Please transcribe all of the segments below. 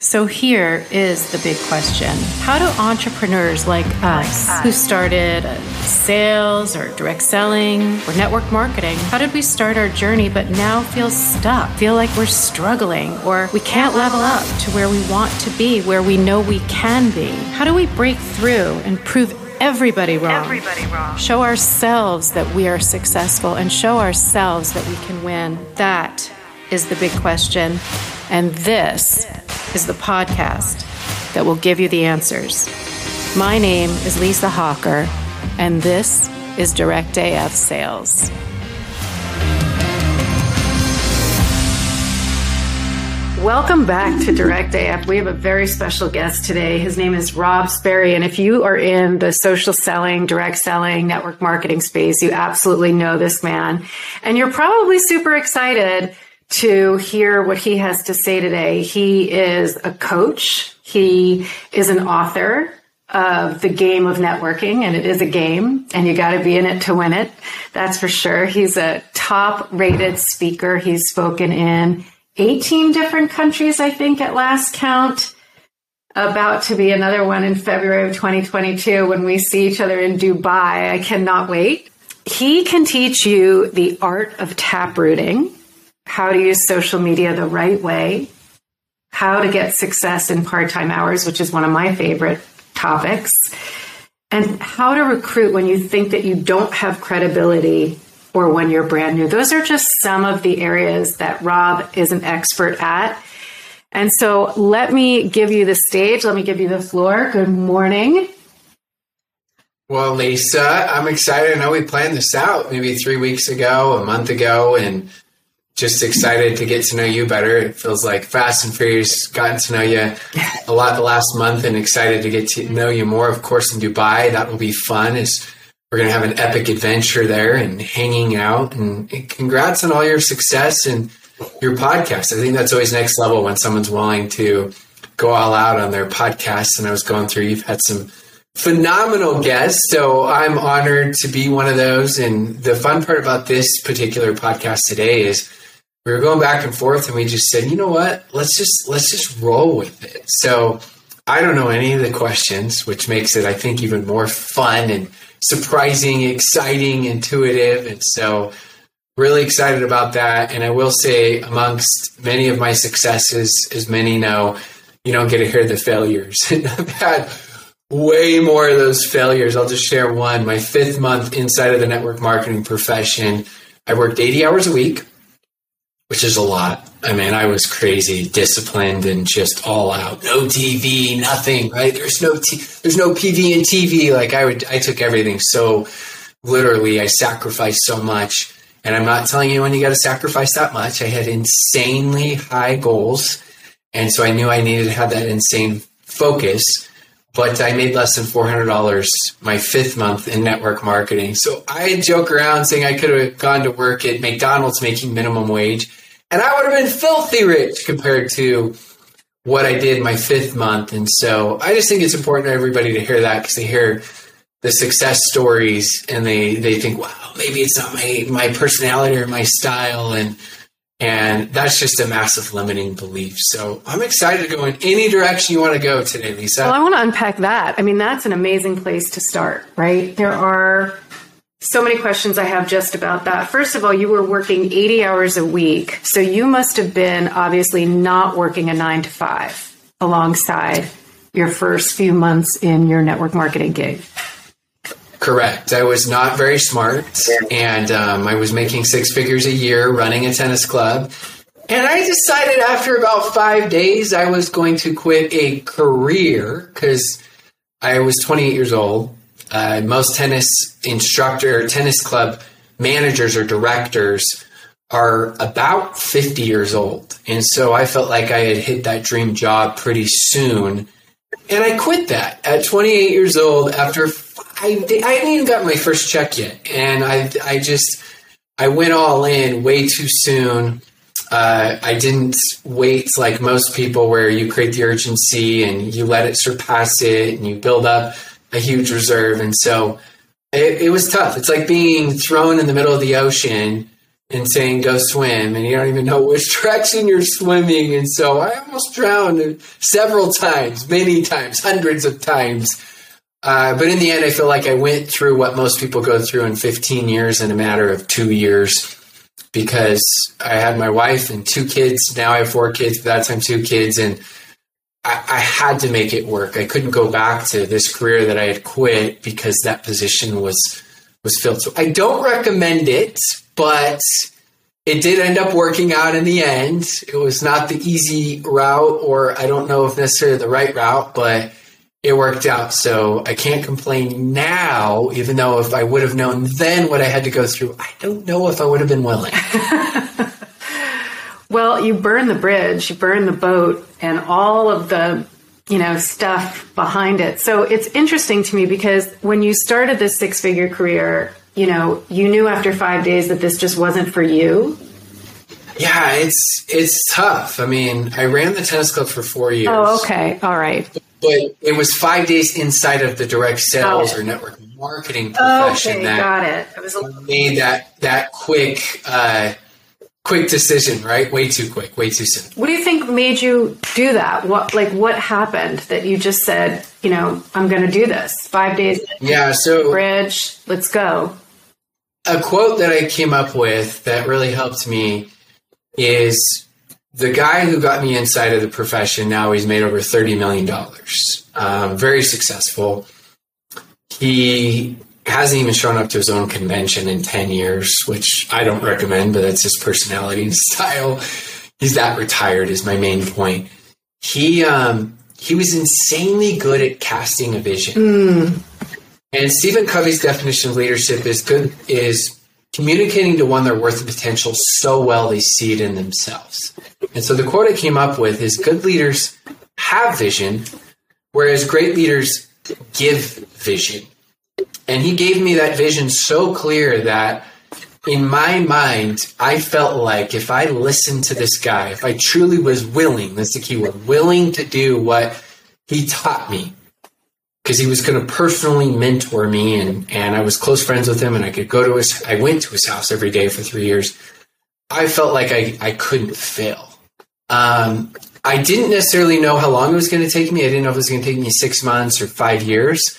So here is the big question. How do entrepreneurs like us who started sales or direct selling or network marketing, how did we start our journey but now feel stuck, feel like we're struggling or we can't level up to where we want to be, where we know we can be? How do we break through and prove everybody wrong? Everybody wrong. Show ourselves that we are successful and show ourselves that we can win. That is the big question. And this is the podcast that will give you the answers. My name is Lisa Hawker, and this is Direct AF Sales. Welcome back to Direct AF. We have a very special guest today. His name is Rob Sperry. And if you are in the social selling, direct selling, network marketing space, you absolutely know this man. And you're probably super excited to hear what he has to say today. He is a coach, he is an author of the game of networking, and it is a game, and you got to be in it to win it. That's for sure. He's a top rated speaker. He's spoken in 18 different countries, I think, at last count. About to be another one in February of 2022 when we see each other in Dubai. I cannot wait. He can teach you the art of tap rooting how to use social media the right way, how to get success in part time hours, which is one of my favorite topics, and how to recruit when you think that you don't have credibility or when you're brand new. Those are just some of the areas that Rob is an expert at. And so let me give you the stage. Let me give you the floor. Good morning. Well, Lisa, I'm excited. I know we planned this out maybe three weeks ago, a month ago, and just excited to get to know you better. It feels like Fast and Furious, gotten to know you a lot the last month and excited to get to know you more, of course, in Dubai. That will be fun as we're going to have an epic adventure there and hanging out. And congrats on all your success and your podcast. I think that's always next level when someone's willing to go all out on their podcast. And I was going through, you've had some phenomenal guests. So I'm honored to be one of those. And the fun part about this particular podcast today is we were going back and forth and we just said, you know what? Let's just let's just roll with it. So I don't know any of the questions, which makes it I think even more fun and surprising, exciting, intuitive. And so really excited about that. And I will say amongst many of my successes, as many know, you don't get to hear the failures. I've had way more of those failures. I'll just share one. My fifth month inside of the network marketing profession, I worked 80 hours a week which is a lot. I mean, I was crazy, disciplined, and just all out. No TV, nothing. Right? There's no t- there's no PV and TV. Like I would, I took everything so literally. I sacrificed so much, and I'm not telling anyone you got to sacrifice that much. I had insanely high goals, and so I knew I needed to have that insane focus. But I made less than four hundred dollars my fifth month in network marketing. So I joke around saying I could have gone to work at McDonald's making minimum wage and I would have been filthy rich compared to what I did my fifth month. And so I just think it's important for everybody to hear that because they hear the success stories and they, they think, wow, maybe it's not my, my personality or my style. And, and that's just a massive limiting belief. So I'm excited to go in any direction you want to go today, Lisa. Well, I want to unpack that. I mean, that's an amazing place to start, right? There are so many questions I have just about that. First of all, you were working 80 hours a week. So you must have been obviously not working a nine to five alongside your first few months in your network marketing gig. Correct. I was not very smart, and um, I was making six figures a year running a tennis club. And I decided after about five days I was going to quit a career because I was 28 years old uh, most tennis instructor, tennis club managers or directors are about 50 years old. And so I felt like I had hit that dream job pretty soon. And I quit that at 28 years old after days. I hadn't even gotten my first check yet. And I, I just, I went all in way too soon. Uh, I didn't wait like most people where you create the urgency and you let it surpass it and you build up a huge reserve. And so it, it, was tough. It's like being thrown in the middle of the ocean and saying go swim and you don't even know which direction you're swimming. And so i almost drowned several times many times hundreds of times. Uh, but in the end i feel like i went through what most people go through in 15 years in a matter of two years because i had my wife and two kids. Now i have four kids. But that time two kids. And I, I had to make it work i couldn't go back to this career that i had quit because that position was was filled so i don't recommend it but it did end up working out in the end. It was not the easy route, or I don't know if necessarily the right route, but it worked out. So I can't complain now, even though if I would have known then what I had to go through, I don't know if I would have been willing. well, you burn the bridge, you burn the boat, and all of the you know stuff behind it. So it's interesting to me because when you started this six figure career, you know, you knew after five days that this just wasn't for you? Yeah, it's it's tough. I mean, I ran the tennis club for four years. Oh, okay, all right. But it was five days inside of the direct sales or network marketing profession okay, that got it. It was made that that quick uh, quick decision, right? Way too quick, way too soon. What do you think made you do that? What like what happened that you just said, you know, I'm going to do this five days? Yeah, so bridge, let's go. A quote that I came up with that really helped me is the guy who got me inside of the profession. Now he's made over thirty million dollars, um, very successful. He hasn't even shown up to his own convention in 10 years, which I don't recommend, but that's his personality and style. He's that retired is my main point. He um he was insanely good at casting a vision. Mm. And Stephen Covey's definition of leadership is good is communicating to one their worth and potential so well they see it in themselves. And so the quote I came up with is good leaders have vision, whereas great leaders give vision. And he gave me that vision so clear that in my mind, I felt like if I listened to this guy, if I truly was willing, that's the key word, willing to do what he taught me, because he was going to personally mentor me and, and I was close friends with him and I could go to his, I went to his house every day for three years. I felt like I, I couldn't fail. Um, I didn't necessarily know how long it was going to take me. I didn't know if it was going to take me six months or five years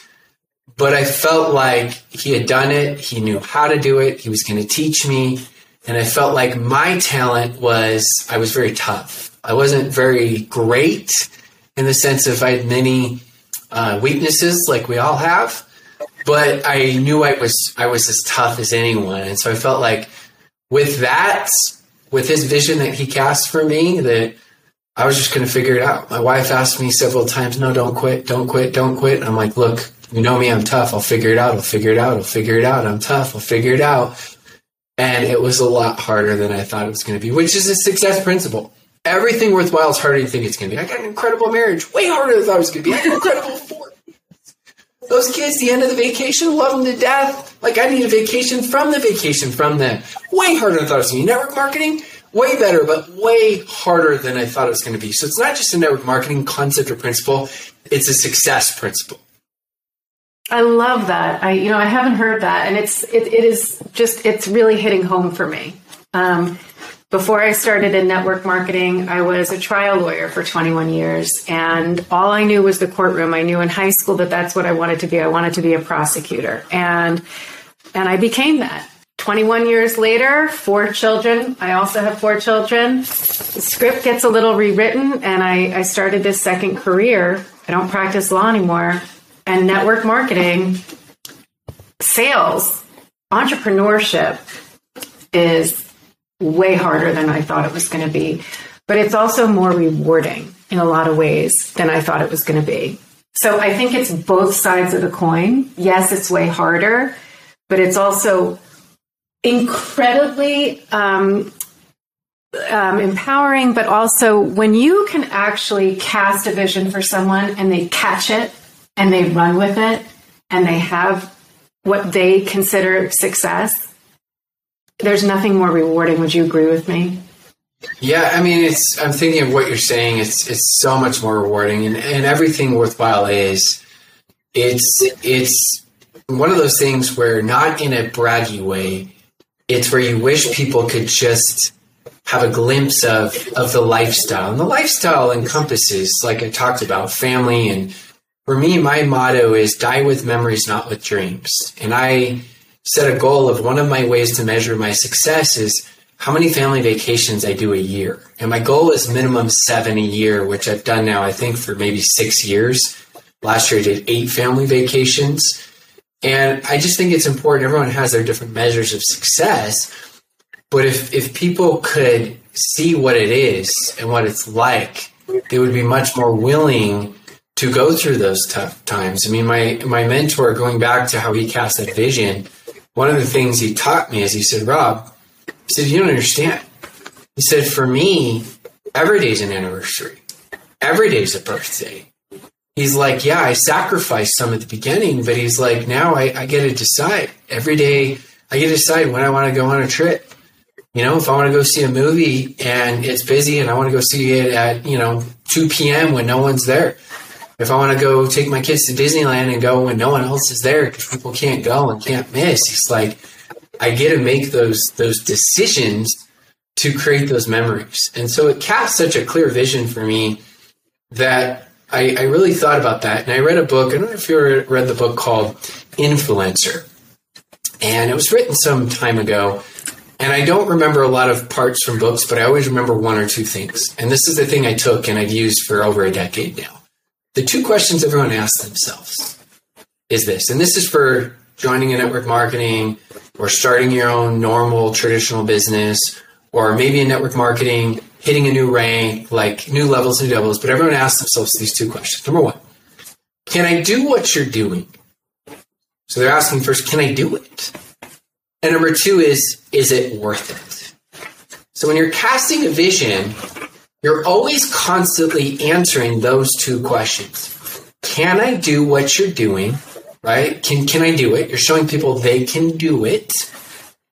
but I felt like he had done it. He knew how to do it. He was going to teach me. And I felt like my talent was I was very tough. I wasn't very great in the sense of I had many uh, weaknesses like we all have, but I knew I was I was as tough as anyone. And so I felt like with that, with his vision that he cast for me, that I was just going to figure it out. My wife asked me several times, "No, don't quit, don't quit, don't quit." I'm like, "Look, you know me, I'm tough. I'll figure it out. I'll figure it out. I'll figure it out. I'm tough. I'll figure it out. And it was a lot harder than I thought it was going to be, which is a success principle. Everything worthwhile is harder than you think it's going to be. I got an incredible marriage, way harder than I thought it was going to be. I incredible four. Those kids, the end of the vacation, love them to death. Like I need a vacation from the vacation from them. Way harder than I thought it was going to be. Network marketing, way better, but way harder than I thought it was going to be. So it's not just a network marketing concept or principle; it's a success principle. I love that. I, you know, I haven't heard that, and it's it, it is just it's really hitting home for me. Um, before I started in network marketing, I was a trial lawyer for 21 years, and all I knew was the courtroom. I knew in high school that that's what I wanted to be. I wanted to be a prosecutor, and and I became that. 21 years later, four children. I also have four children. The script gets a little rewritten, and I, I started this second career. I don't practice law anymore and network marketing, sales, entrepreneurship is way harder than I thought it was going to be. But it's also more rewarding in a lot of ways than I thought it was going to be. So I think it's both sides of the coin. Yes, it's way harder, but it's also incredibly um, um, empowering, but also when you can actually cast a vision for someone and they catch it and they run with it and they have what they consider success, there's nothing more rewarding. Would you agree with me? Yeah, I mean, it's. I'm thinking of what you're saying. It's it's so much more rewarding, and, and everything worthwhile is. It's it's one of those things where not in a braggy way, it's where you wish people could just have a glimpse of of the lifestyle. And the lifestyle encompasses, like I talked about, family and for me, my motto is die with memories, not with dreams. And I set a goal of one of my ways to measure my success is how many family vacations I do a year. And my goal is minimum seven a year, which I've done now, I think, for maybe six years. Last year I did eight family vacations. And I just think it's important. Everyone has their different measures of success. But if, if people could see what it is and what it's like, they would be much more willing to go through those tough times. I mean, my, my mentor, going back to how he cast that vision, one of the things he taught me is he said, Rob, he said, you don't understand. He said, for me, every day's an anniversary. Every day's a birthday. He's like, yeah, I sacrificed some at the beginning, but he's like, now I, I get to decide. Every day, I get to decide when I want to go on a trip. You know, if I want to go see a movie and it's busy and I want to go see it at, you know, 2 p.m. when no one's there if I want to go take my kids to Disneyland and go when no one else is there because people can't go and can't miss, it's like I get to make those those decisions to create those memories. And so it cast such a clear vision for me that I, I really thought about that. And I read a book. I don't know if you ever read the book called Influencer, and it was written some time ago. And I don't remember a lot of parts from books, but I always remember one or two things. And this is the thing I took and I've used for over a decade now the two questions everyone asks themselves is this, and this is for joining a network marketing or starting your own normal traditional business, or maybe in network marketing, hitting a new rank, like new levels, new levels. But everyone asks themselves these two questions. Number one, can I do what you're doing? So they're asking first, can I do it? And number two is, is it worth it? So when you're casting a vision, you're always constantly answering those two questions. Can I do what you're doing? Right? Can can I do it? You're showing people they can do it.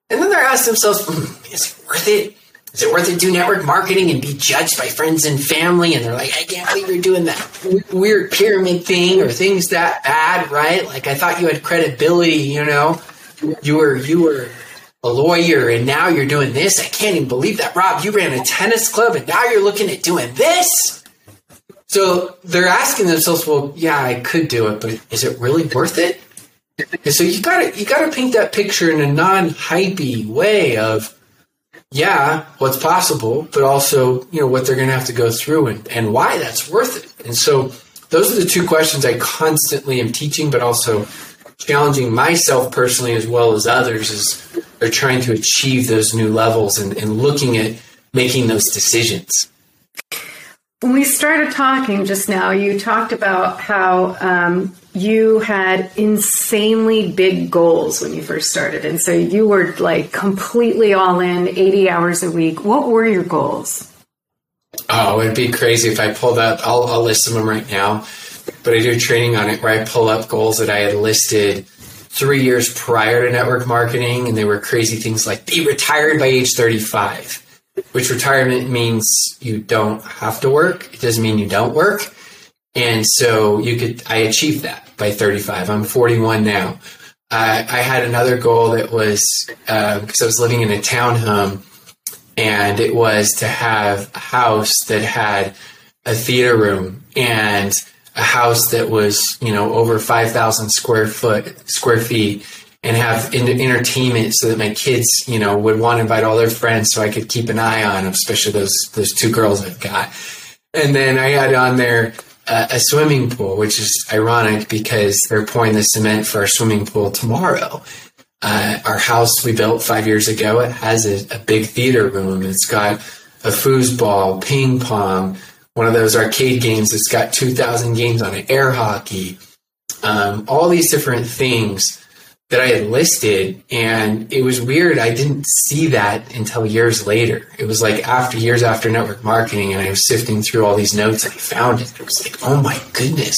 And then they're asking themselves, mm, is it worth it? Is it worth it to do network marketing and be judged by friends and family? And they're like, I can't believe you're doing that weird pyramid thing or things that bad, right? Like I thought you had credibility, you know. You were you were a lawyer and now you're doing this. I can't even believe that. Rob, you ran a tennis club and now you're looking at doing this. So they're asking themselves, well, yeah, I could do it, but is it really worth it? And so you gotta you gotta paint that picture in a non-hypey way of yeah, what's possible, but also, you know, what they're gonna have to go through and, and why that's worth it. And so those are the two questions I constantly am teaching, but also challenging myself personally as well as others is are trying to achieve those new levels and, and looking at making those decisions. When we started talking just now, you talked about how um, you had insanely big goals when you first started. And so you were like completely all in, 80 hours a week. What were your goals? Oh, it'd be crazy if I pulled up, I'll, I'll list them right now. But I do training on it where I pull up goals that I had listed three years prior to network marketing, and they were crazy things like be retired by age 35, which retirement means you don't have to work. It doesn't mean you don't work. And so you could, I achieved that by 35. I'm 41 now. I had another goal that was because uh, I was living in a townhome, and it was to have a house that had a theater room and a house that was you know over 5000 square foot square feet and have entertainment so that my kids you know would want to invite all their friends so i could keep an eye on them especially those those two girls i've got. And then i had on there uh, a swimming pool which is ironic because they're pouring the cement for our swimming pool tomorrow. Uh, our house we built five years ago it has a, a big theater room. It's got a foosball ping pong one of those arcade games that's got 2,000 games on it, air hockey, um, all these different things that I had listed. And it was weird. I didn't see that until years later. It was like after years after network marketing, and I was sifting through all these notes I found it. It was like, oh my goodness.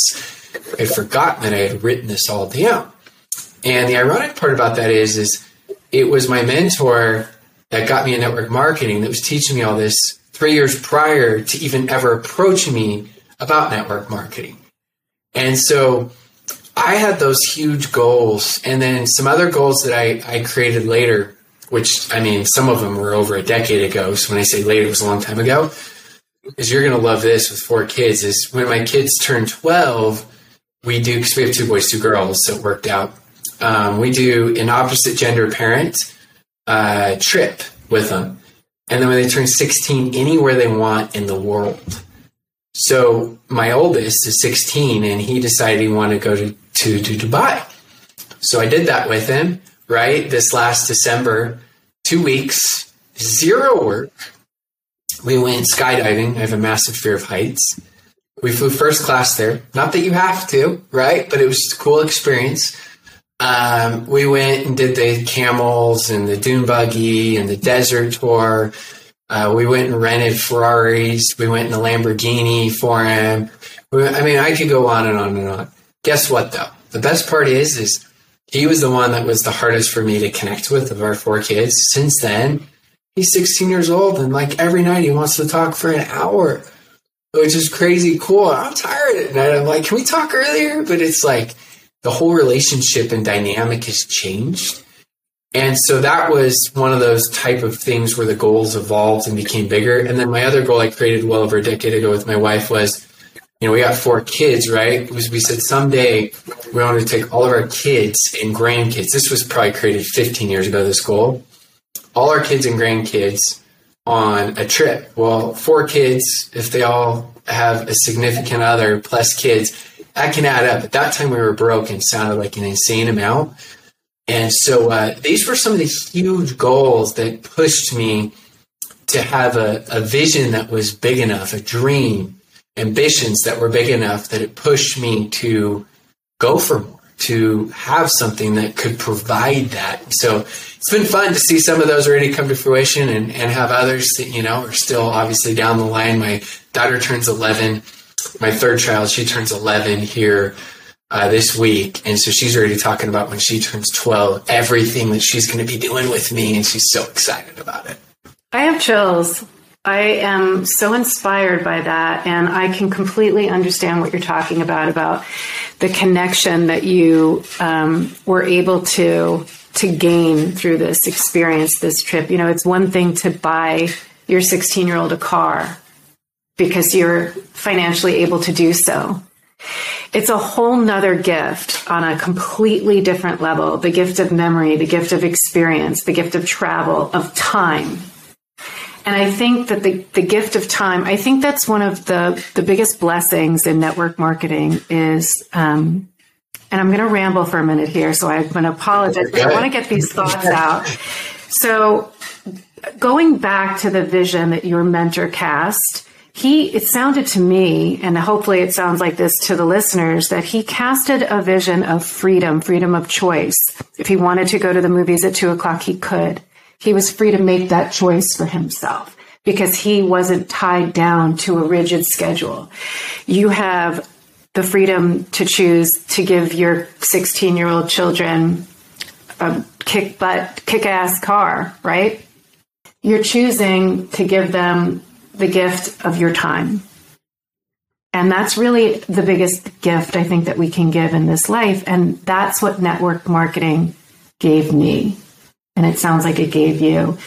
I'd forgotten that I had written this all down. And the ironic part about that is, is it was my mentor that got me in network marketing that was teaching me all this three years prior to even ever approaching me about network marketing. And so I had those huge goals and then some other goals that I, I created later which I mean, some of them were over a decade ago. So when I say later, it was a long time ago. Is you're going to love this with four kids. Is when my kids turn 12, we do, because we have two boys, two girls, so it worked out. Um, we do an opposite gender parent uh, trip with them. And then when they turn 16, anywhere they want in the world. So my oldest is 16 and he decided he wanted to go to, to, to Dubai. So I did that with him, right? This last December, two weeks, zero work. We went skydiving. I have a massive fear of heights. We flew first class there. Not that you have to, right? But it was a cool experience. Um, we went and did the camels and the dune buggy and the desert tour. Uh, we went and rented Ferraris. We went in a Lamborghini for him. I mean, I could go on and on and on. Guess what, though? The best part is, is he was the one that was the hardest for me to connect with of our four kids. Since then, he's 16 years old, and like every night he wants to talk for an hour, which is crazy cool. I'm tired at night. I'm like, can we talk earlier? But it's like the whole relationship and dynamic has changed. And so that was one of those type of things where the goals evolved and became bigger. And then my other goal I created well over a decade ago with my wife was, you know, we got four kids, right? Was we said someday we wanted to take all of our kids and grandkids. This was probably created 15 years ago, this goal. All our kids and grandkids on a trip. Well, four kids, if they all have a significant other plus kids, that can add up. At that time, we were broke and sounded like an insane amount. And so uh, these were some of the huge goals that pushed me to have a, a vision that was big enough, a dream, ambitions that were big enough that it pushed me to go for more, to have something that could provide that. So it's been fun to see some of those already come to fruition and, and have others that, you know, are still obviously down the line. My daughter turns 11. My third child, she turns 11 here uh, this week. And so she's already talking about when she turns 12, everything that she's going to be doing with me. And she's so excited about it. I have chills. I am so inspired by that. And I can completely understand what you're talking about, about the connection that you um, were able to to gain through this experience, this trip. You know, it's one thing to buy your 16 year old a car because you're financially able to do so. It's a whole nother gift on a completely different level the gift of memory, the gift of experience, the gift of travel, of time. And I think that the, the gift of time, I think that's one of the, the biggest blessings in network marketing is, um, and I'm going to ramble for a minute here, so I'm going to apologize, but I want to get these thoughts out. So, going back to the vision that your mentor cast, he it sounded to me and hopefully it sounds like this to the listeners that he casted a vision of freedom freedom of choice. If he wanted to go to the movies at two o'clock he could. He was free to make that choice for himself because he wasn't tied down to a rigid schedule. You have the freedom to choose to give your 16 year old children a kick butt kick ass car right? You're choosing to give them the gift of your time. And that's really the biggest gift I think that we can give in this life. And that's what network marketing gave me. And it sounds like it gave you.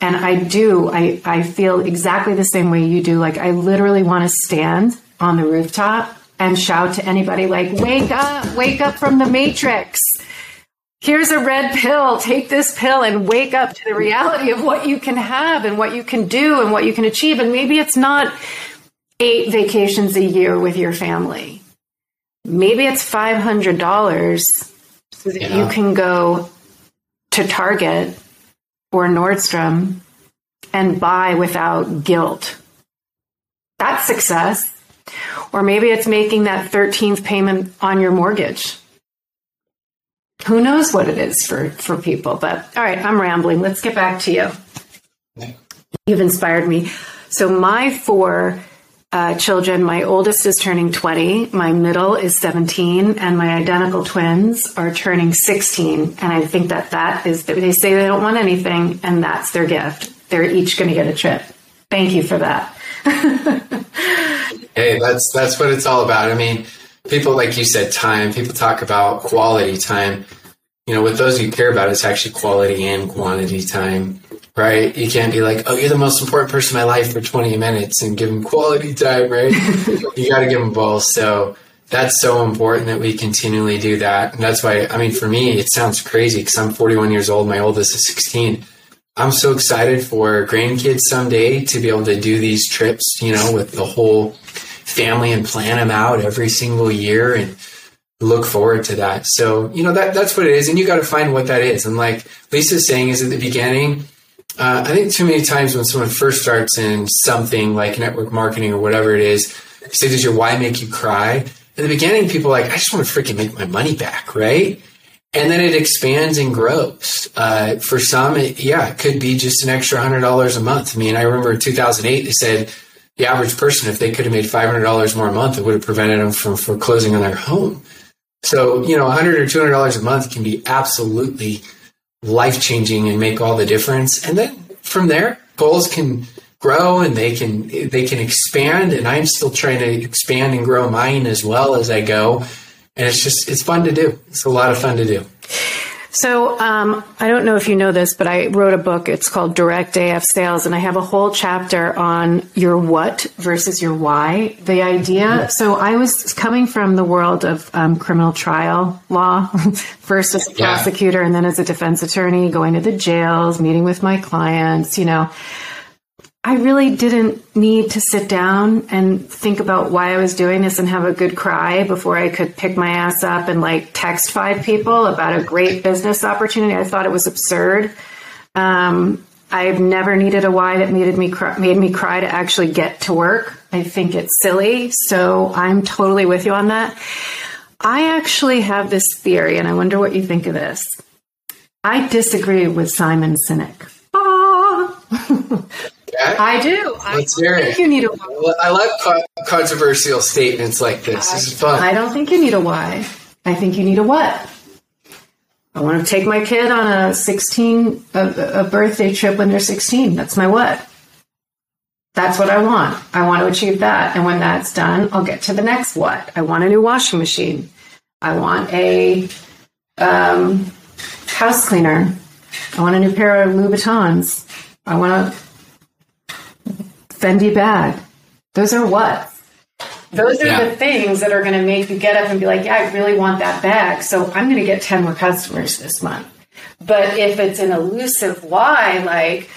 And I do, I, I feel exactly the same way you do. Like, I literally want to stand on the rooftop and shout to anybody, like, wake up, wake up from the matrix here's a red pill, take this pill and wake up to the reality of what you can have and what you can do and what you can achieve. And maybe it's not eight vacations a year with your family. Maybe it's $500 so that yeah. you can go to Target or Nordstrom and buy without guilt. That's success. Or maybe it's making that 13th payment on your mortgage who knows what it is for for people but all right i'm rambling. Let's get back to you. You've inspired me. So my four uh, children my oldest is turning 20 my middle is 17 and my identical twins are turning 16 and i think that that is they say they don't want anything and that's their gift. They're each going to get a trip. Thank you for that. Hey that's that's what it's all about. I mean people like you said time people talk about quality time you know, with those you care about, it's actually quality and quantity time, right? You can't be like, oh, you're the most important person in my life for 20 minutes and give them quality time, right? you got to give them both. So that's so important that we continually do that. And that's why, I mean, for me, it sounds crazy because I'm 41 years old. My oldest is 16. I'm so excited for grandkids someday to be able to do these trips, you know, with the whole family and plan them out every single year and look forward to that. So, you know, that that's what it is. And you got to find what that is. And like Lisa's saying is at the beginning, uh, I think too many times when someone first starts in something like network marketing or whatever it is, say, does your why make you cry? In the beginning, people like, I just want to freaking make my money back, right? And then it expands and grows. Uh, for some, it, yeah, it could be just an extra hundred dollars a month. I mean, I remember in 2008, they said the average person, if they could have made $500 more a month, it would have prevented them from foreclosing on their home. So, you know, 100 or $200 a month can be absolutely life changing and make all the difference. And then from there, goals can grow and they can they can expand and I'm still trying to expand and grow mine as well as I go. And it's just it's fun to do. It's a lot of fun to do. So um, I don't know if you know this, but I wrote a book. It's called Direct AF Sales, and I have a whole chapter on your what versus your why. The idea. So I was coming from the world of um, criminal trial law, first as a yeah. prosecutor and then as a defense attorney, going to the jails, meeting with my clients. You know, I really didn't need to sit down and think about why I was doing this and have a good cry before I could pick my ass up and like text five people about a great business opportunity. I thought it was absurd. Um, I've never needed a why that made me cry, made me cry to actually get to work. I think it's silly. So I'm totally with you on that. I actually have this theory, and I wonder what you think of this. I disagree with Simon Sinek. Ah. I do. Let's I hear it. You need a why. I love co- controversial statements like this. I, this is fun. I don't think you need a why. I think you need a what. I want to take my kid on a 16 a, a birthday trip when they're 16. That's my what. That's what I want. I want to achieve that. And when that's done, I'll get to the next what. I want a new washing machine. I want a um, house cleaner. I want a new pair of Louboutins. I want to Fendi bag. Those are what? Those are yeah. the things that are going to make you get up and be like, yeah, I really want that bag. So I'm going to get 10 more customers this month. But if it's an elusive why, like,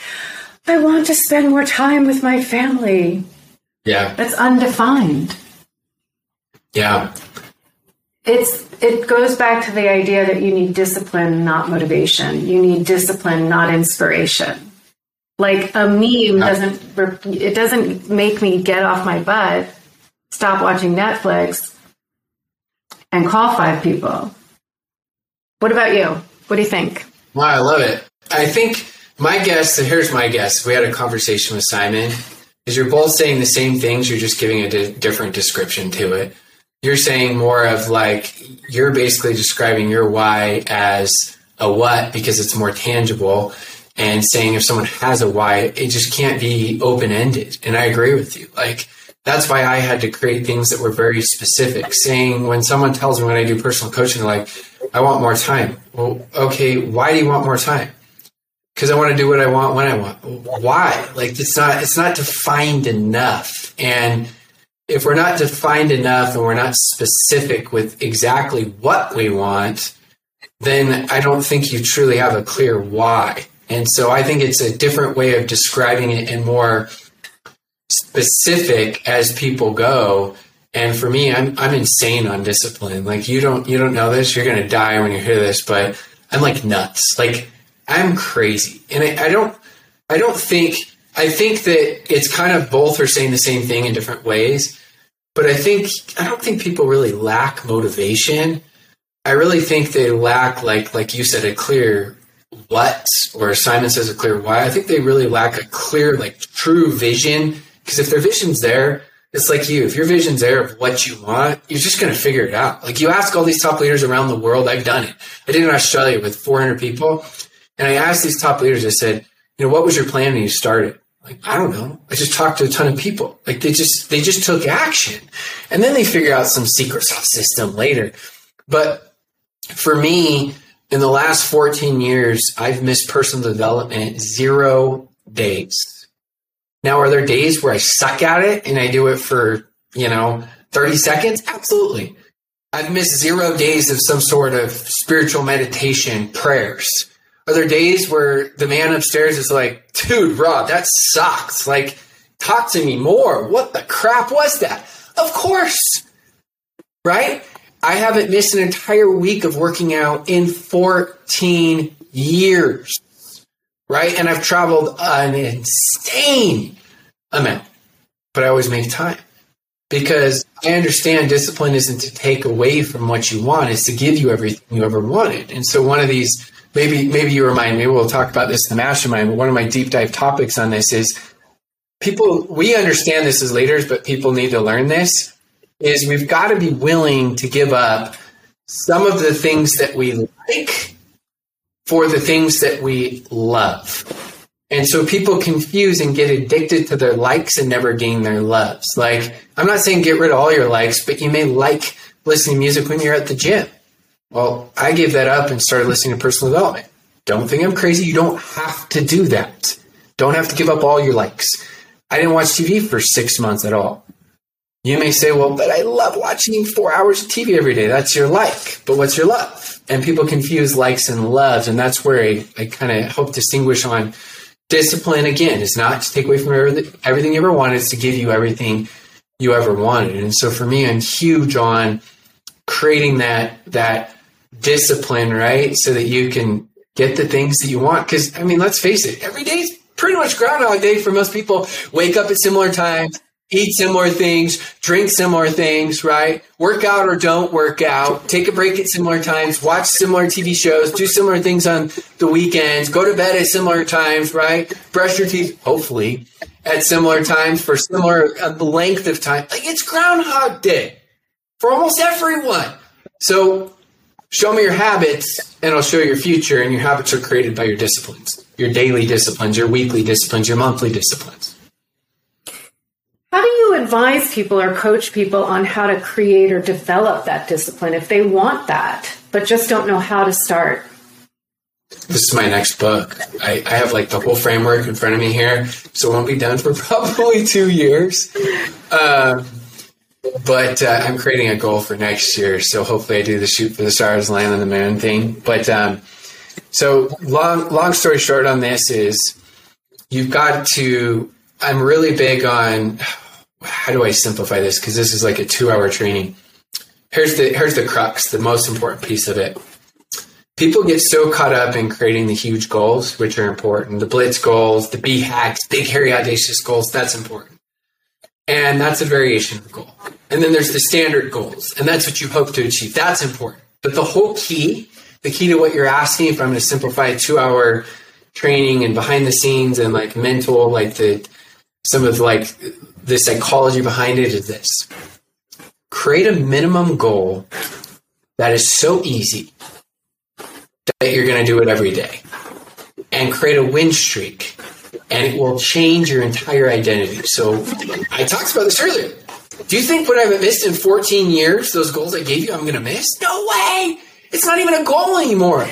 I want to spend more time with my family. Yeah. That's undefined. Yeah. It's it goes back to the idea that you need discipline, not motivation. You need discipline, not inspiration. Like a meme doesn't it doesn't make me get off my butt, stop watching Netflix, and call five people. What about you? What do you think? Wow, I love it. I think my guess, here's my guess. We had a conversation with Simon. Is you're both saying the same things, you're just giving a di- different description to it. You're saying more of like, you're basically describing your why as a what because it's more tangible and saying if someone has a why, it just can't be open ended. And I agree with you. Like, that's why I had to create things that were very specific. Saying when someone tells me when I do personal coaching, like, I want more time. Well, okay, why do you want more time? Because I want to do what I want when I want. Why? Like it's not it's not defined enough. And if we're not defined enough and we're not specific with exactly what we want, then I don't think you truly have a clear why. And so I think it's a different way of describing it and more specific as people go. And for me, I'm I'm insane on discipline. Like you don't you don't know this, you're gonna die when you hear this, but I'm like nuts. Like I'm crazy. And I, I don't I don't think I think that it's kind of both are saying the same thing in different ways. But I think I don't think people really lack motivation. I really think they lack like like you said a clear what or Simon says a clear why. I think they really lack a clear, like true vision. Because if their vision's there, it's like you. If your vision's there of what you want, you're just going to figure it out. Like you ask all these top leaders around the world. I've done it. I did it in Australia with 400 people. And I asked these top leaders, I said, you know, what was your plan when you started? Like, I don't know. I just talked to a ton of people. Like they just, they just took action and then they figure out some secret sauce system later. But for me, in the last 14 years, I've missed personal development zero days. Now, are there days where I suck at it and I do it for, you know, 30 seconds? Absolutely. I've missed zero days of some sort of spiritual meditation prayers. Are there days where the man upstairs is like, dude, Rob, that sucks. Like, talk to me more. What the crap was that? Of course. Right? I haven't missed an entire week of working out in 14 years. Right? And I've traveled an insane amount, but I always make time because I understand discipline isn't to take away from what you want, it's to give you everything you ever wanted. And so one of these, maybe maybe you remind me, we'll talk about this in the mastermind, but one of my deep dive topics on this is people we understand this as leaders, but people need to learn this, is we've got to be willing to give up some of the things that we like for the things that we love. And so people confuse and get addicted to their likes and never gain their loves. Like, I'm not saying get rid of all your likes, but you may like listening to music when you're at the gym. Well, I gave that up and started listening to personal development. Don't think I'm crazy. You don't have to do that. Don't have to give up all your likes. I didn't watch TV for six months at all. You may say, well, but I love watching four hours of TV every day. That's your like. But what's your love? And people confuse likes and loves. And that's where I, I kind of help distinguish on discipline again is not to take away from everything you ever wanted it's to give you everything you ever wanted and so for me i'm huge on creating that that discipline right so that you can get the things that you want because i mean let's face it every day is pretty much groundhog day for most people wake up at similar times eat similar things, drink similar things, right? Work out or don't work out, take a break at similar times, watch similar TV shows, do similar things on the weekends, go to bed at similar times, right? Brush your teeth, hopefully, at similar times for similar uh, length of time. Like it's Groundhog Day for almost everyone. So show me your habits and I'll show you your future. And your habits are created by your disciplines, your daily disciplines, your weekly disciplines, your monthly disciplines. Advise people or coach people on how to create or develop that discipline if they want that, but just don't know how to start? This is my next book. I, I have like the whole framework in front of me here, so it won't be done for probably two years. Um, but uh, I'm creating a goal for next year, so hopefully I do the shoot for the stars, land on the moon thing. But um, so long, long story short on this is you've got to. I'm really big on how do I simplify this? Because this is like a two hour training. Here's the here's the crux, the most important piece of it. People get so caught up in creating the huge goals, which are important. The blitz goals, the BHAGs, big hairy audacious goals, that's important. And that's a variation of the goal. And then there's the standard goals, and that's what you hope to achieve. That's important. But the whole key, the key to what you're asking, if I'm going to simplify a two hour training and behind the scenes and like mental, like the some of like the psychology behind it is this. Create a minimum goal that is so easy that you're going to do it every day and create a win streak and it will change your entire identity. So i talked about this earlier. Do you think what i've missed in 14 years those goals i gave you i'm going to miss? No way! It's not even a goal anymore.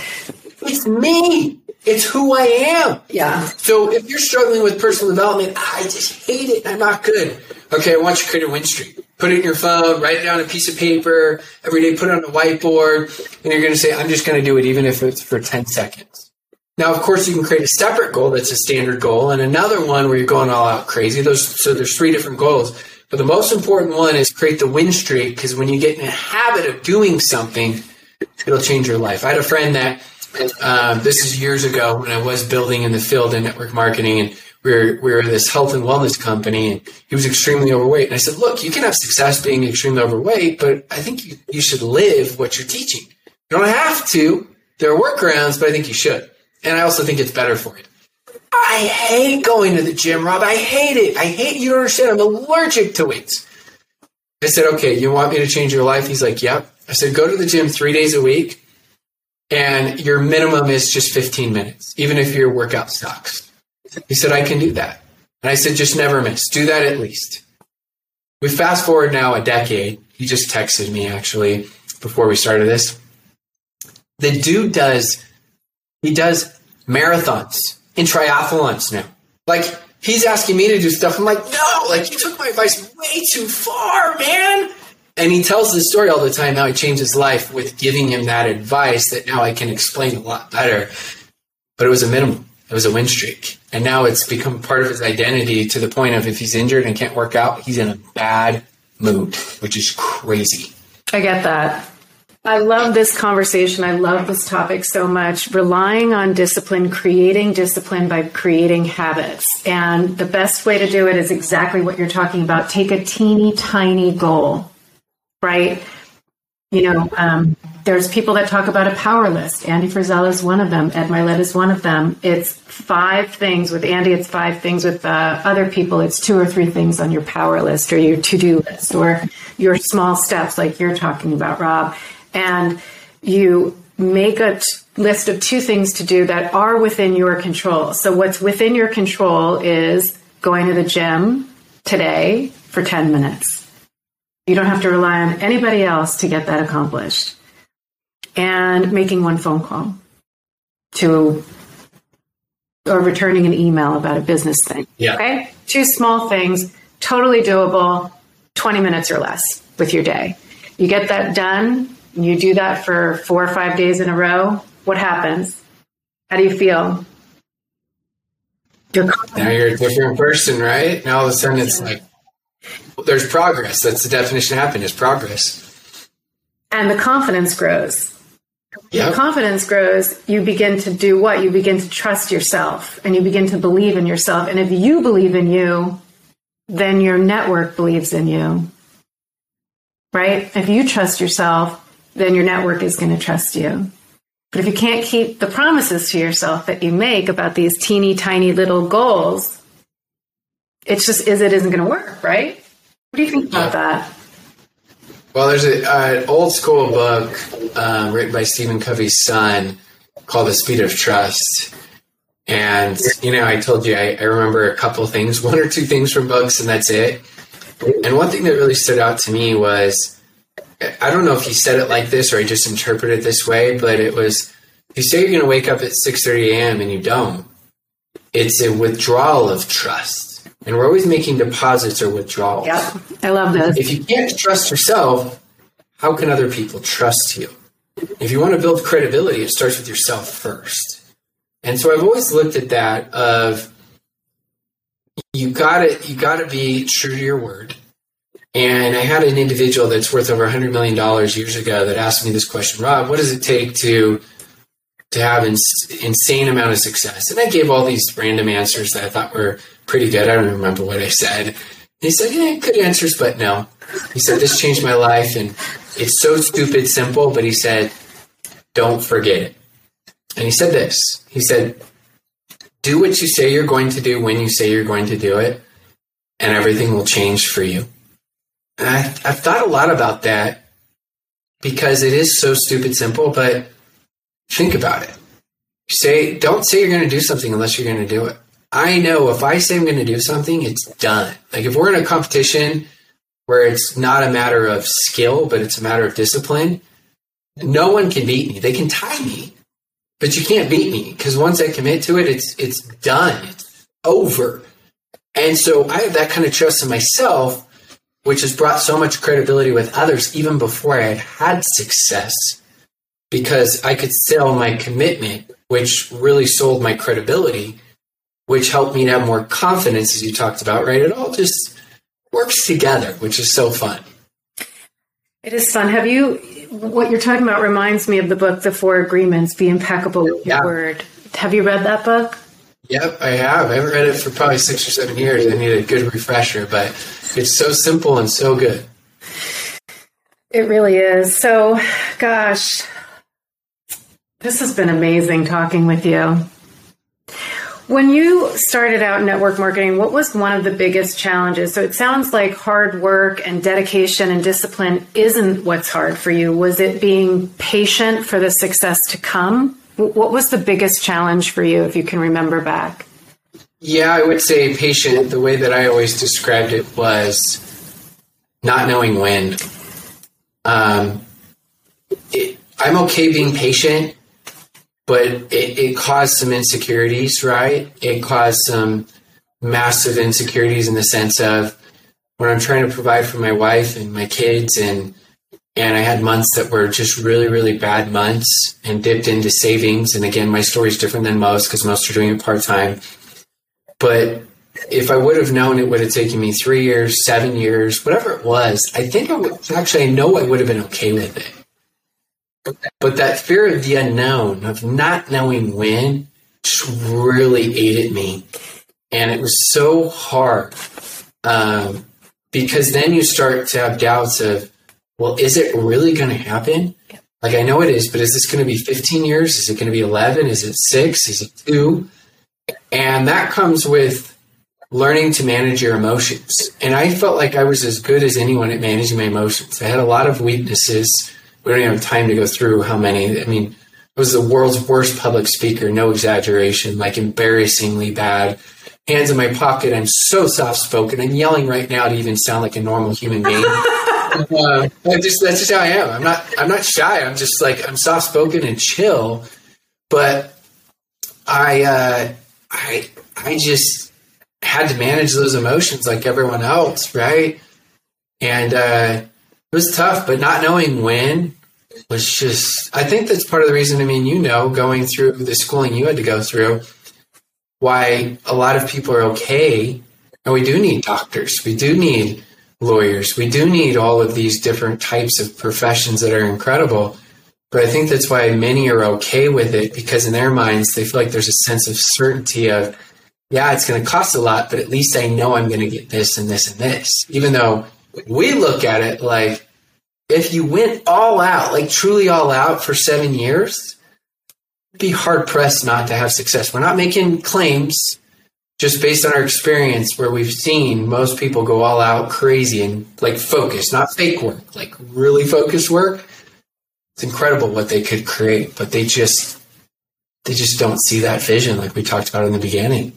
It's me it's who I am. Yeah. So if you're struggling with personal development, I just hate it. I'm not good. Okay, I want you to create a win streak. Put it in your phone, write it down on a piece of paper every day, put it on a whiteboard, and you're going to say, I'm just going to do it even if it's for 10 seconds. Now, of course, you can create a separate goal that's a standard goal and another one where you're going all out crazy. Those, so there's three different goals. But the most important one is create the win streak because when you get in a habit of doing something, it'll change your life. I had a friend that um, this is years ago when I was building in the field in network marketing, and we were we were this health and wellness company, and he was extremely overweight. And I said, "Look, you can have success being extremely overweight, but I think you, you should live what you're teaching. You don't have to. There are workarounds, but I think you should. And I also think it's better for you." I hate going to the gym, Rob. I hate it. I hate you don't understand. I'm allergic to weights. I said, okay, you want me to change your life? He's like, yep. I said, go to the gym three days a week and your minimum is just 15 minutes, even if your workout sucks. He said, I can do that. And I said, just never miss. Do that at least. We fast forward now a decade. He just texted me actually before we started this. The dude does, he does marathons and triathlons now. Like, he's asking me to do stuff. I'm like, no, like, you took my advice way too far, man. And he tells the story all the time how he changed his life with giving him that advice that now I can explain a lot better. But it was a minimum. It was a win streak. And now it's become part of his identity to the point of if he's injured and can't work out, he's in a bad mood, which is crazy. I get that. I love this conversation. I love this topic so much. Relying on discipline, creating discipline by creating habits. And the best way to do it is exactly what you're talking about. Take a teeny tiny goal, right? You know, um, there's people that talk about a power list. Andy Frisella is one of them. Ed Mylett is one of them. It's five things. With Andy, it's five things. With uh, other people, it's two or three things on your power list or your to do list or your small steps, like you're talking about, Rob. And you make a t- list of two things to do that are within your control. So, what's within your control is going to the gym today for 10 minutes you don't have to rely on anybody else to get that accomplished. And making one phone call to or returning an email about a business thing. Yeah. Okay? Two small things, totally doable, 20 minutes or less with your day. You get that done, you do that for four or five days in a row. What happens? How do you feel? You're now you're a different person, right? Now all of a sudden it's like, there's progress. That's the definition of happiness progress. And the confidence grows. Yep. The confidence grows, you begin to do what? You begin to trust yourself and you begin to believe in yourself. And if you believe in you, then your network believes in you. Right? If you trust yourself, then your network is going to trust you. But if you can't keep the promises to yourself that you make about these teeny tiny little goals, it's just is it isn't going to work, right? What do you think about that? Well, there's an old school book um, written by Stephen Covey's son called The Speed of Trust. And, you know, I told you I, I remember a couple things, one or two things from books, and that's it. And one thing that really stood out to me was I don't know if he said it like this or I just interpreted it this way, but it was you say you're going to wake up at 6:30 a.m. and you don't. It's a withdrawal of trust and we're always making deposits or withdrawals. Yeah, I love this. If you can't trust yourself, how can other people trust you? If you want to build credibility, it starts with yourself first. And so I've always looked at that of you gotta you gotta be true to your word. And I had an individual that's worth over $100 million years ago that asked me this question, Rob, what does it take to to have an insane amount of success? And I gave all these random answers that I thought were pretty good. I don't remember what I said. he said, Yeah, good answers, but no. He said, This changed my life and it's so stupid simple, but he said, Don't forget it. And he said this He said, Do what you say you're going to do when you say you're going to do it, and everything will change for you. And I, I've thought a lot about that because it is so stupid simple, but think about it. Say, don't say you're going to do something unless you're going to do it. I know if I say I'm going to do something, it's done. Like if we're in a competition where it's not a matter of skill, but it's a matter of discipline, no one can beat me. They can tie me, but you can't beat me because once I commit to it, it's it's done. It's over. And so I have that kind of trust in myself, which has brought so much credibility with others even before I had had success because I could sell my commitment, which really sold my credibility which helped me to have more confidence, as you talked about, right? It all just works together, which is so fun. It is fun. Have you, what you're talking about reminds me of the book, The Four Agreements Be Impeccable with Your yeah. Word. Have you read that book? Yep, I have. I haven't read it for probably six or seven years. I need a good refresher, but it's so simple and so good. It really is. So, gosh, this has been amazing talking with you. When you started out network marketing, what was one of the biggest challenges? So it sounds like hard work and dedication and discipline isn't what's hard for you. Was it being patient for the success to come? What was the biggest challenge for you, if you can remember back? Yeah, I would say patient. The way that I always described it was not knowing when. Um, it, I'm okay being patient, but it, it caused some insecurities, right? It caused some massive insecurities in the sense of when I'm trying to provide for my wife and my kids and and I had months that were just really, really bad months and dipped into savings. And again, my story is different than most because most are doing it part time. But if I would have known it would have taken me three years, seven years, whatever it was, I think I would actually, I know I would have been okay with it. But that fear of the unknown, of not knowing when, just really ate at me. And it was so hard um, because then you start to have doubts of, well, is it really going to happen? Like, I know it is, but is this going to be 15 years? Is it going to be 11? Is it six? Is it two? And that comes with learning to manage your emotions. And I felt like I was as good as anyone at managing my emotions. I had a lot of weaknesses. We don't even have time to go through how many. I mean, I was the world's worst public speaker, no exaggeration, like embarrassingly bad. Hands in my pocket. I'm so soft spoken. I'm yelling right now to even sound like a normal human being. uh, just that's just how I am. I'm not I'm not shy. I'm just like I'm soft spoken and chill. But I uh, I I just had to manage those emotions like everyone else, right? And uh, it was tough, but not knowing when was just, I think that's part of the reason, I mean, you know, going through the schooling you had to go through, why a lot of people are okay. And we do need doctors, we do need lawyers, we do need all of these different types of professions that are incredible. But I think that's why many are okay with it because in their minds, they feel like there's a sense of certainty of, yeah, it's going to cost a lot, but at least I know I'm going to get this and this and this. Even though we look at it like if you went all out, like truly all out for seven years, be hard pressed not to have success. We're not making claims just based on our experience where we've seen most people go all out crazy and like focus, not fake work, like really focused work. It's incredible what they could create, but they just they just don't see that vision like we talked about in the beginning.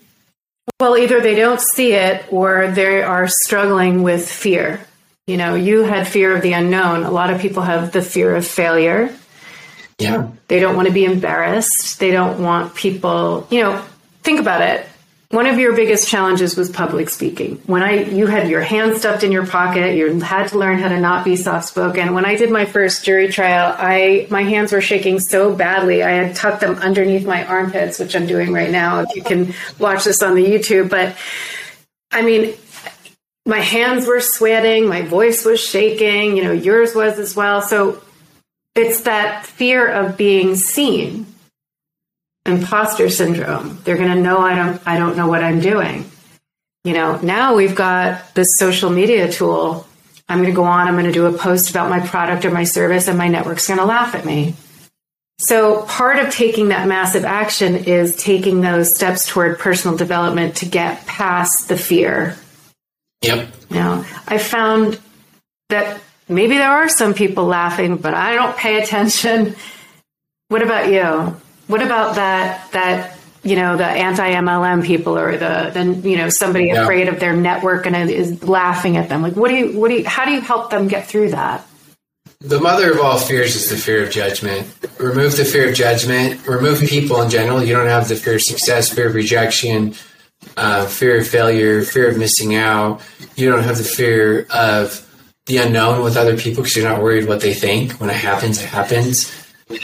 Well, either they don't see it or they are struggling with fear. You know, you had fear of the unknown. A lot of people have the fear of failure. Yeah. They don't want to be embarrassed. They don't want people, you know, think about it. One of your biggest challenges was public speaking. When I you had your hand stuffed in your pocket, you had to learn how to not be soft spoken. When I did my first jury trial, I my hands were shaking so badly. I had tucked them underneath my armpits, which I'm doing right now. If you can watch this on the YouTube, but I mean, my hands were sweating, my voice was shaking, you know, yours was as well. So it's that fear of being seen imposter syndrome. They're going to know I don't I don't know what I'm doing. You know, now we've got this social media tool. I'm going to go on, I'm going to do a post about my product or my service and my network's going to laugh at me. So, part of taking that massive action is taking those steps toward personal development to get past the fear. Yep. You know, I found that maybe there are some people laughing, but I don't pay attention. What about you? What about that that you know the anti MLM people or the then you know somebody yeah. afraid of their network and is laughing at them? Like, what do you what do you how do you help them get through that? The mother of all fears is the fear of judgment. Remove the fear of judgment. Remove people in general. You don't have the fear of success, fear of rejection, uh, fear of failure, fear of missing out. You don't have the fear of the unknown with other people because you're not worried what they think. When it happens, it happens.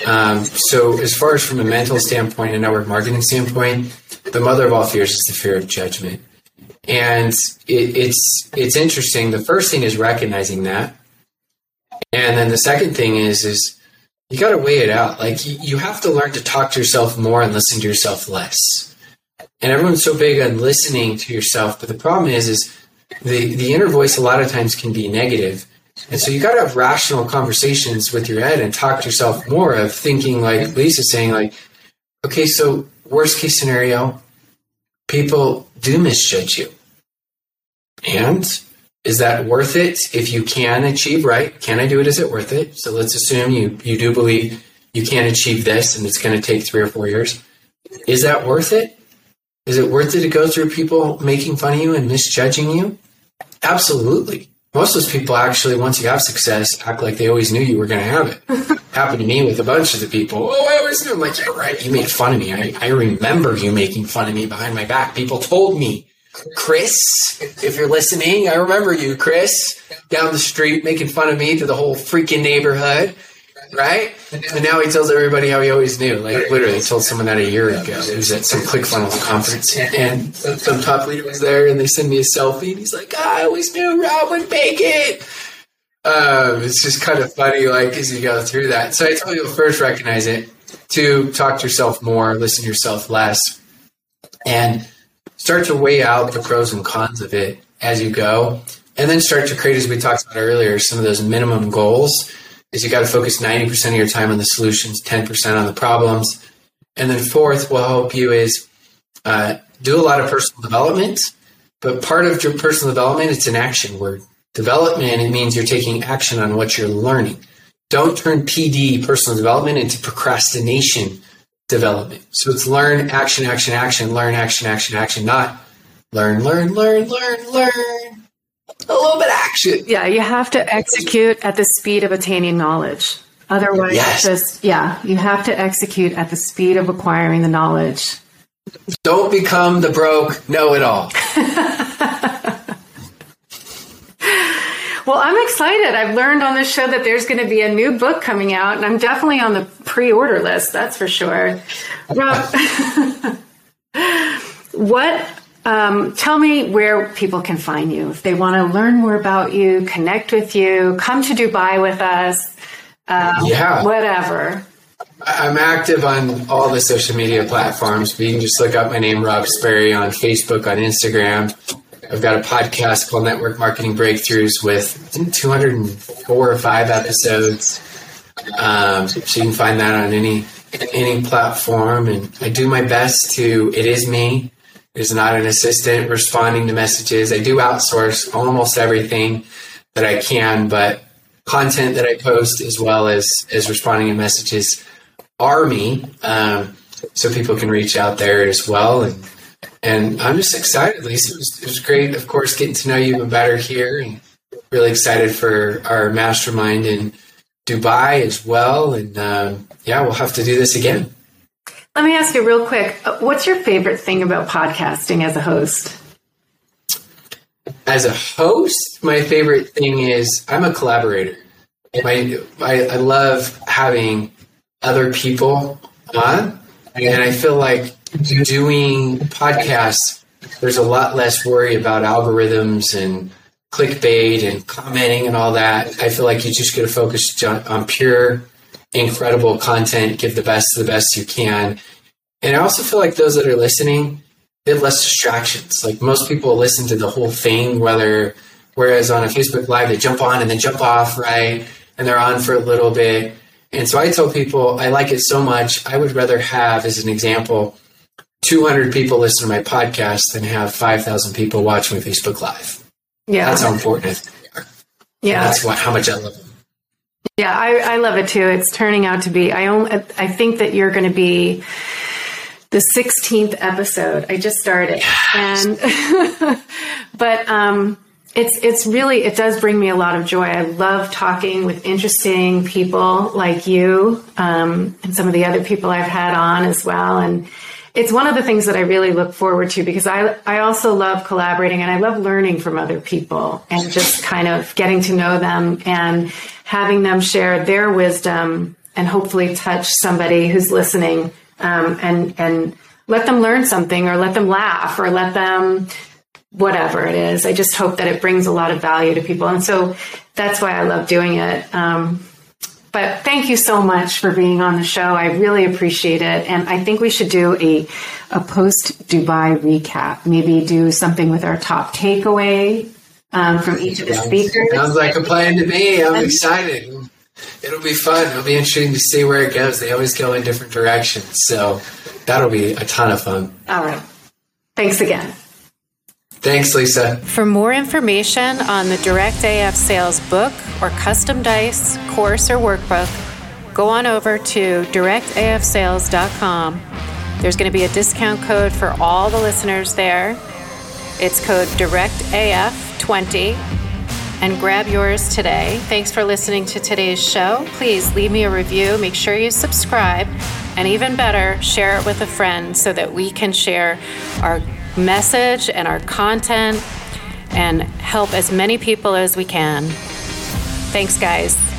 Um, so, as far as from a mental standpoint and network marketing standpoint, the mother of all fears is the fear of judgment. And it, it's it's interesting. The first thing is recognizing that, and then the second thing is is you got to weigh it out. Like you, you have to learn to talk to yourself more and listen to yourself less. And everyone's so big on listening to yourself, but the problem is is the the inner voice a lot of times can be negative and so you got to have rational conversations with your head and talk to yourself more of thinking like Lisa's saying, like, okay, so worst case scenario, people do misjudge you. And is that worth it if you can achieve right? Can I do it? Is it worth it? So let's assume you, you do believe you can achieve this and it's going to take three or four years. Is that worth it? Is it worth it to go through people making fun of you and misjudging you? Absolutely. Most of those people actually, once you have success, act like they always knew you were going to have it. Happened to me with a bunch of the people. Oh, I always knew. I'm like, yeah, right. You made fun of me. I, I remember you making fun of me behind my back. People told me, Chris, if you're listening, I remember you, Chris, down the street making fun of me to the whole freaking neighborhood right? And now he tells everybody how he always knew. Like literally, he told someone that a year ago. He was at some ClickFunnels conference, and some top leader was there, and they send me a selfie, and he's like, "I always knew Rob would make it." Um, it's just kind of funny, like as you go through that. So I tell you, first recognize it. Two, talk to yourself more, listen to yourself less, and start to weigh out the pros and cons of it as you go. And then start to create, as we talked about earlier, some of those minimum goals is you got to focus 90% of your time on the solutions, 10% on the problems. And then fourth will help you is uh, do a lot of personal development. But part of your personal development, it's an action word. Development, it means you're taking action on what you're learning. Don't turn PD, personal development, into procrastination development. So it's learn, action, action, action, learn, action, action, action, not learn, learn, learn, learn, learn, a little bit of action. Yeah, you have to execute at the speed of attaining knowledge. Otherwise, yes. just yeah, you have to execute at the speed of acquiring the knowledge. Don't become the broke know-it-all. well, I'm excited. I've learned on this show that there's going to be a new book coming out, and I'm definitely on the pre-order list. That's for sure. Rob, what um, tell me where people can find you if they want to learn more about you, connect with you, come to Dubai with us. Um, yeah, whatever. I'm active on all the social media platforms. But you can just look up my name, Rob Sperry, on Facebook, on Instagram. I've got a podcast called Network Marketing Breakthroughs with 204 or five episodes. Um, so you can find that on any any platform. And I do my best to. It is me is not an assistant responding to messages. I do outsource almost everything that I can, but content that I post as well as as responding to messages are me. Um, so people can reach out there as well. And and I'm just excited, Lisa. It was, it was great, of course, getting to know you even better here, and really excited for our mastermind in Dubai as well. And um, yeah, we'll have to do this again. Let me ask you real quick uh, what's your favorite thing about podcasting as a host? As a host, my favorite thing is I'm a collaborator. My, I, I love having other people on, and I feel like doing podcasts, there's a lot less worry about algorithms and clickbait and commenting and all that. I feel like you just get to focus on pure incredible content, give the best of the best you can. And I also feel like those that are listening, they have less distractions. Like most people listen to the whole thing, whether whereas on a Facebook Live they jump on and then jump off, right? And they're on for a little bit. And so I tell people I like it so much, I would rather have, as an example, 200 people listen to my podcast than have 5,000 people watch my Facebook Live. Yeah. That's how important it is. Yeah. That's what, how much I love them. Yeah, I, I love it too. It's turning out to be. I only. I think that you're going to be the 16th episode. I just started, yes. and but um, it's it's really it does bring me a lot of joy. I love talking with interesting people like you um, and some of the other people I've had on as well, and it's one of the things that I really look forward to because I I also love collaborating and I love learning from other people and just kind of getting to know them and having them share their wisdom and hopefully touch somebody who's listening um, and and let them learn something or let them laugh or let them whatever it is. I just hope that it brings a lot of value to people, and so that's why I love doing it. Um, but thank you so much for being on the show. I really appreciate it, and I think we should do a a post Dubai recap. Maybe do something with our top takeaway um, from each of the speakers. Sounds like a plan to me. I'm excited. It'll be fun. It'll be interesting to see where it goes. They always go in different directions. So that'll be a ton of fun. All right. Thanks again. Thanks, Lisa. For more information on the Direct AF Sales book or custom dice, course, or workbook, go on over to directafsales.com. There's going to be a discount code for all the listeners there. It's code DIRECTAF20. And grab yours today. Thanks for listening to today's show. Please leave me a review. Make sure you subscribe. And even better, share it with a friend so that we can share our message and our content and help as many people as we can. Thanks, guys.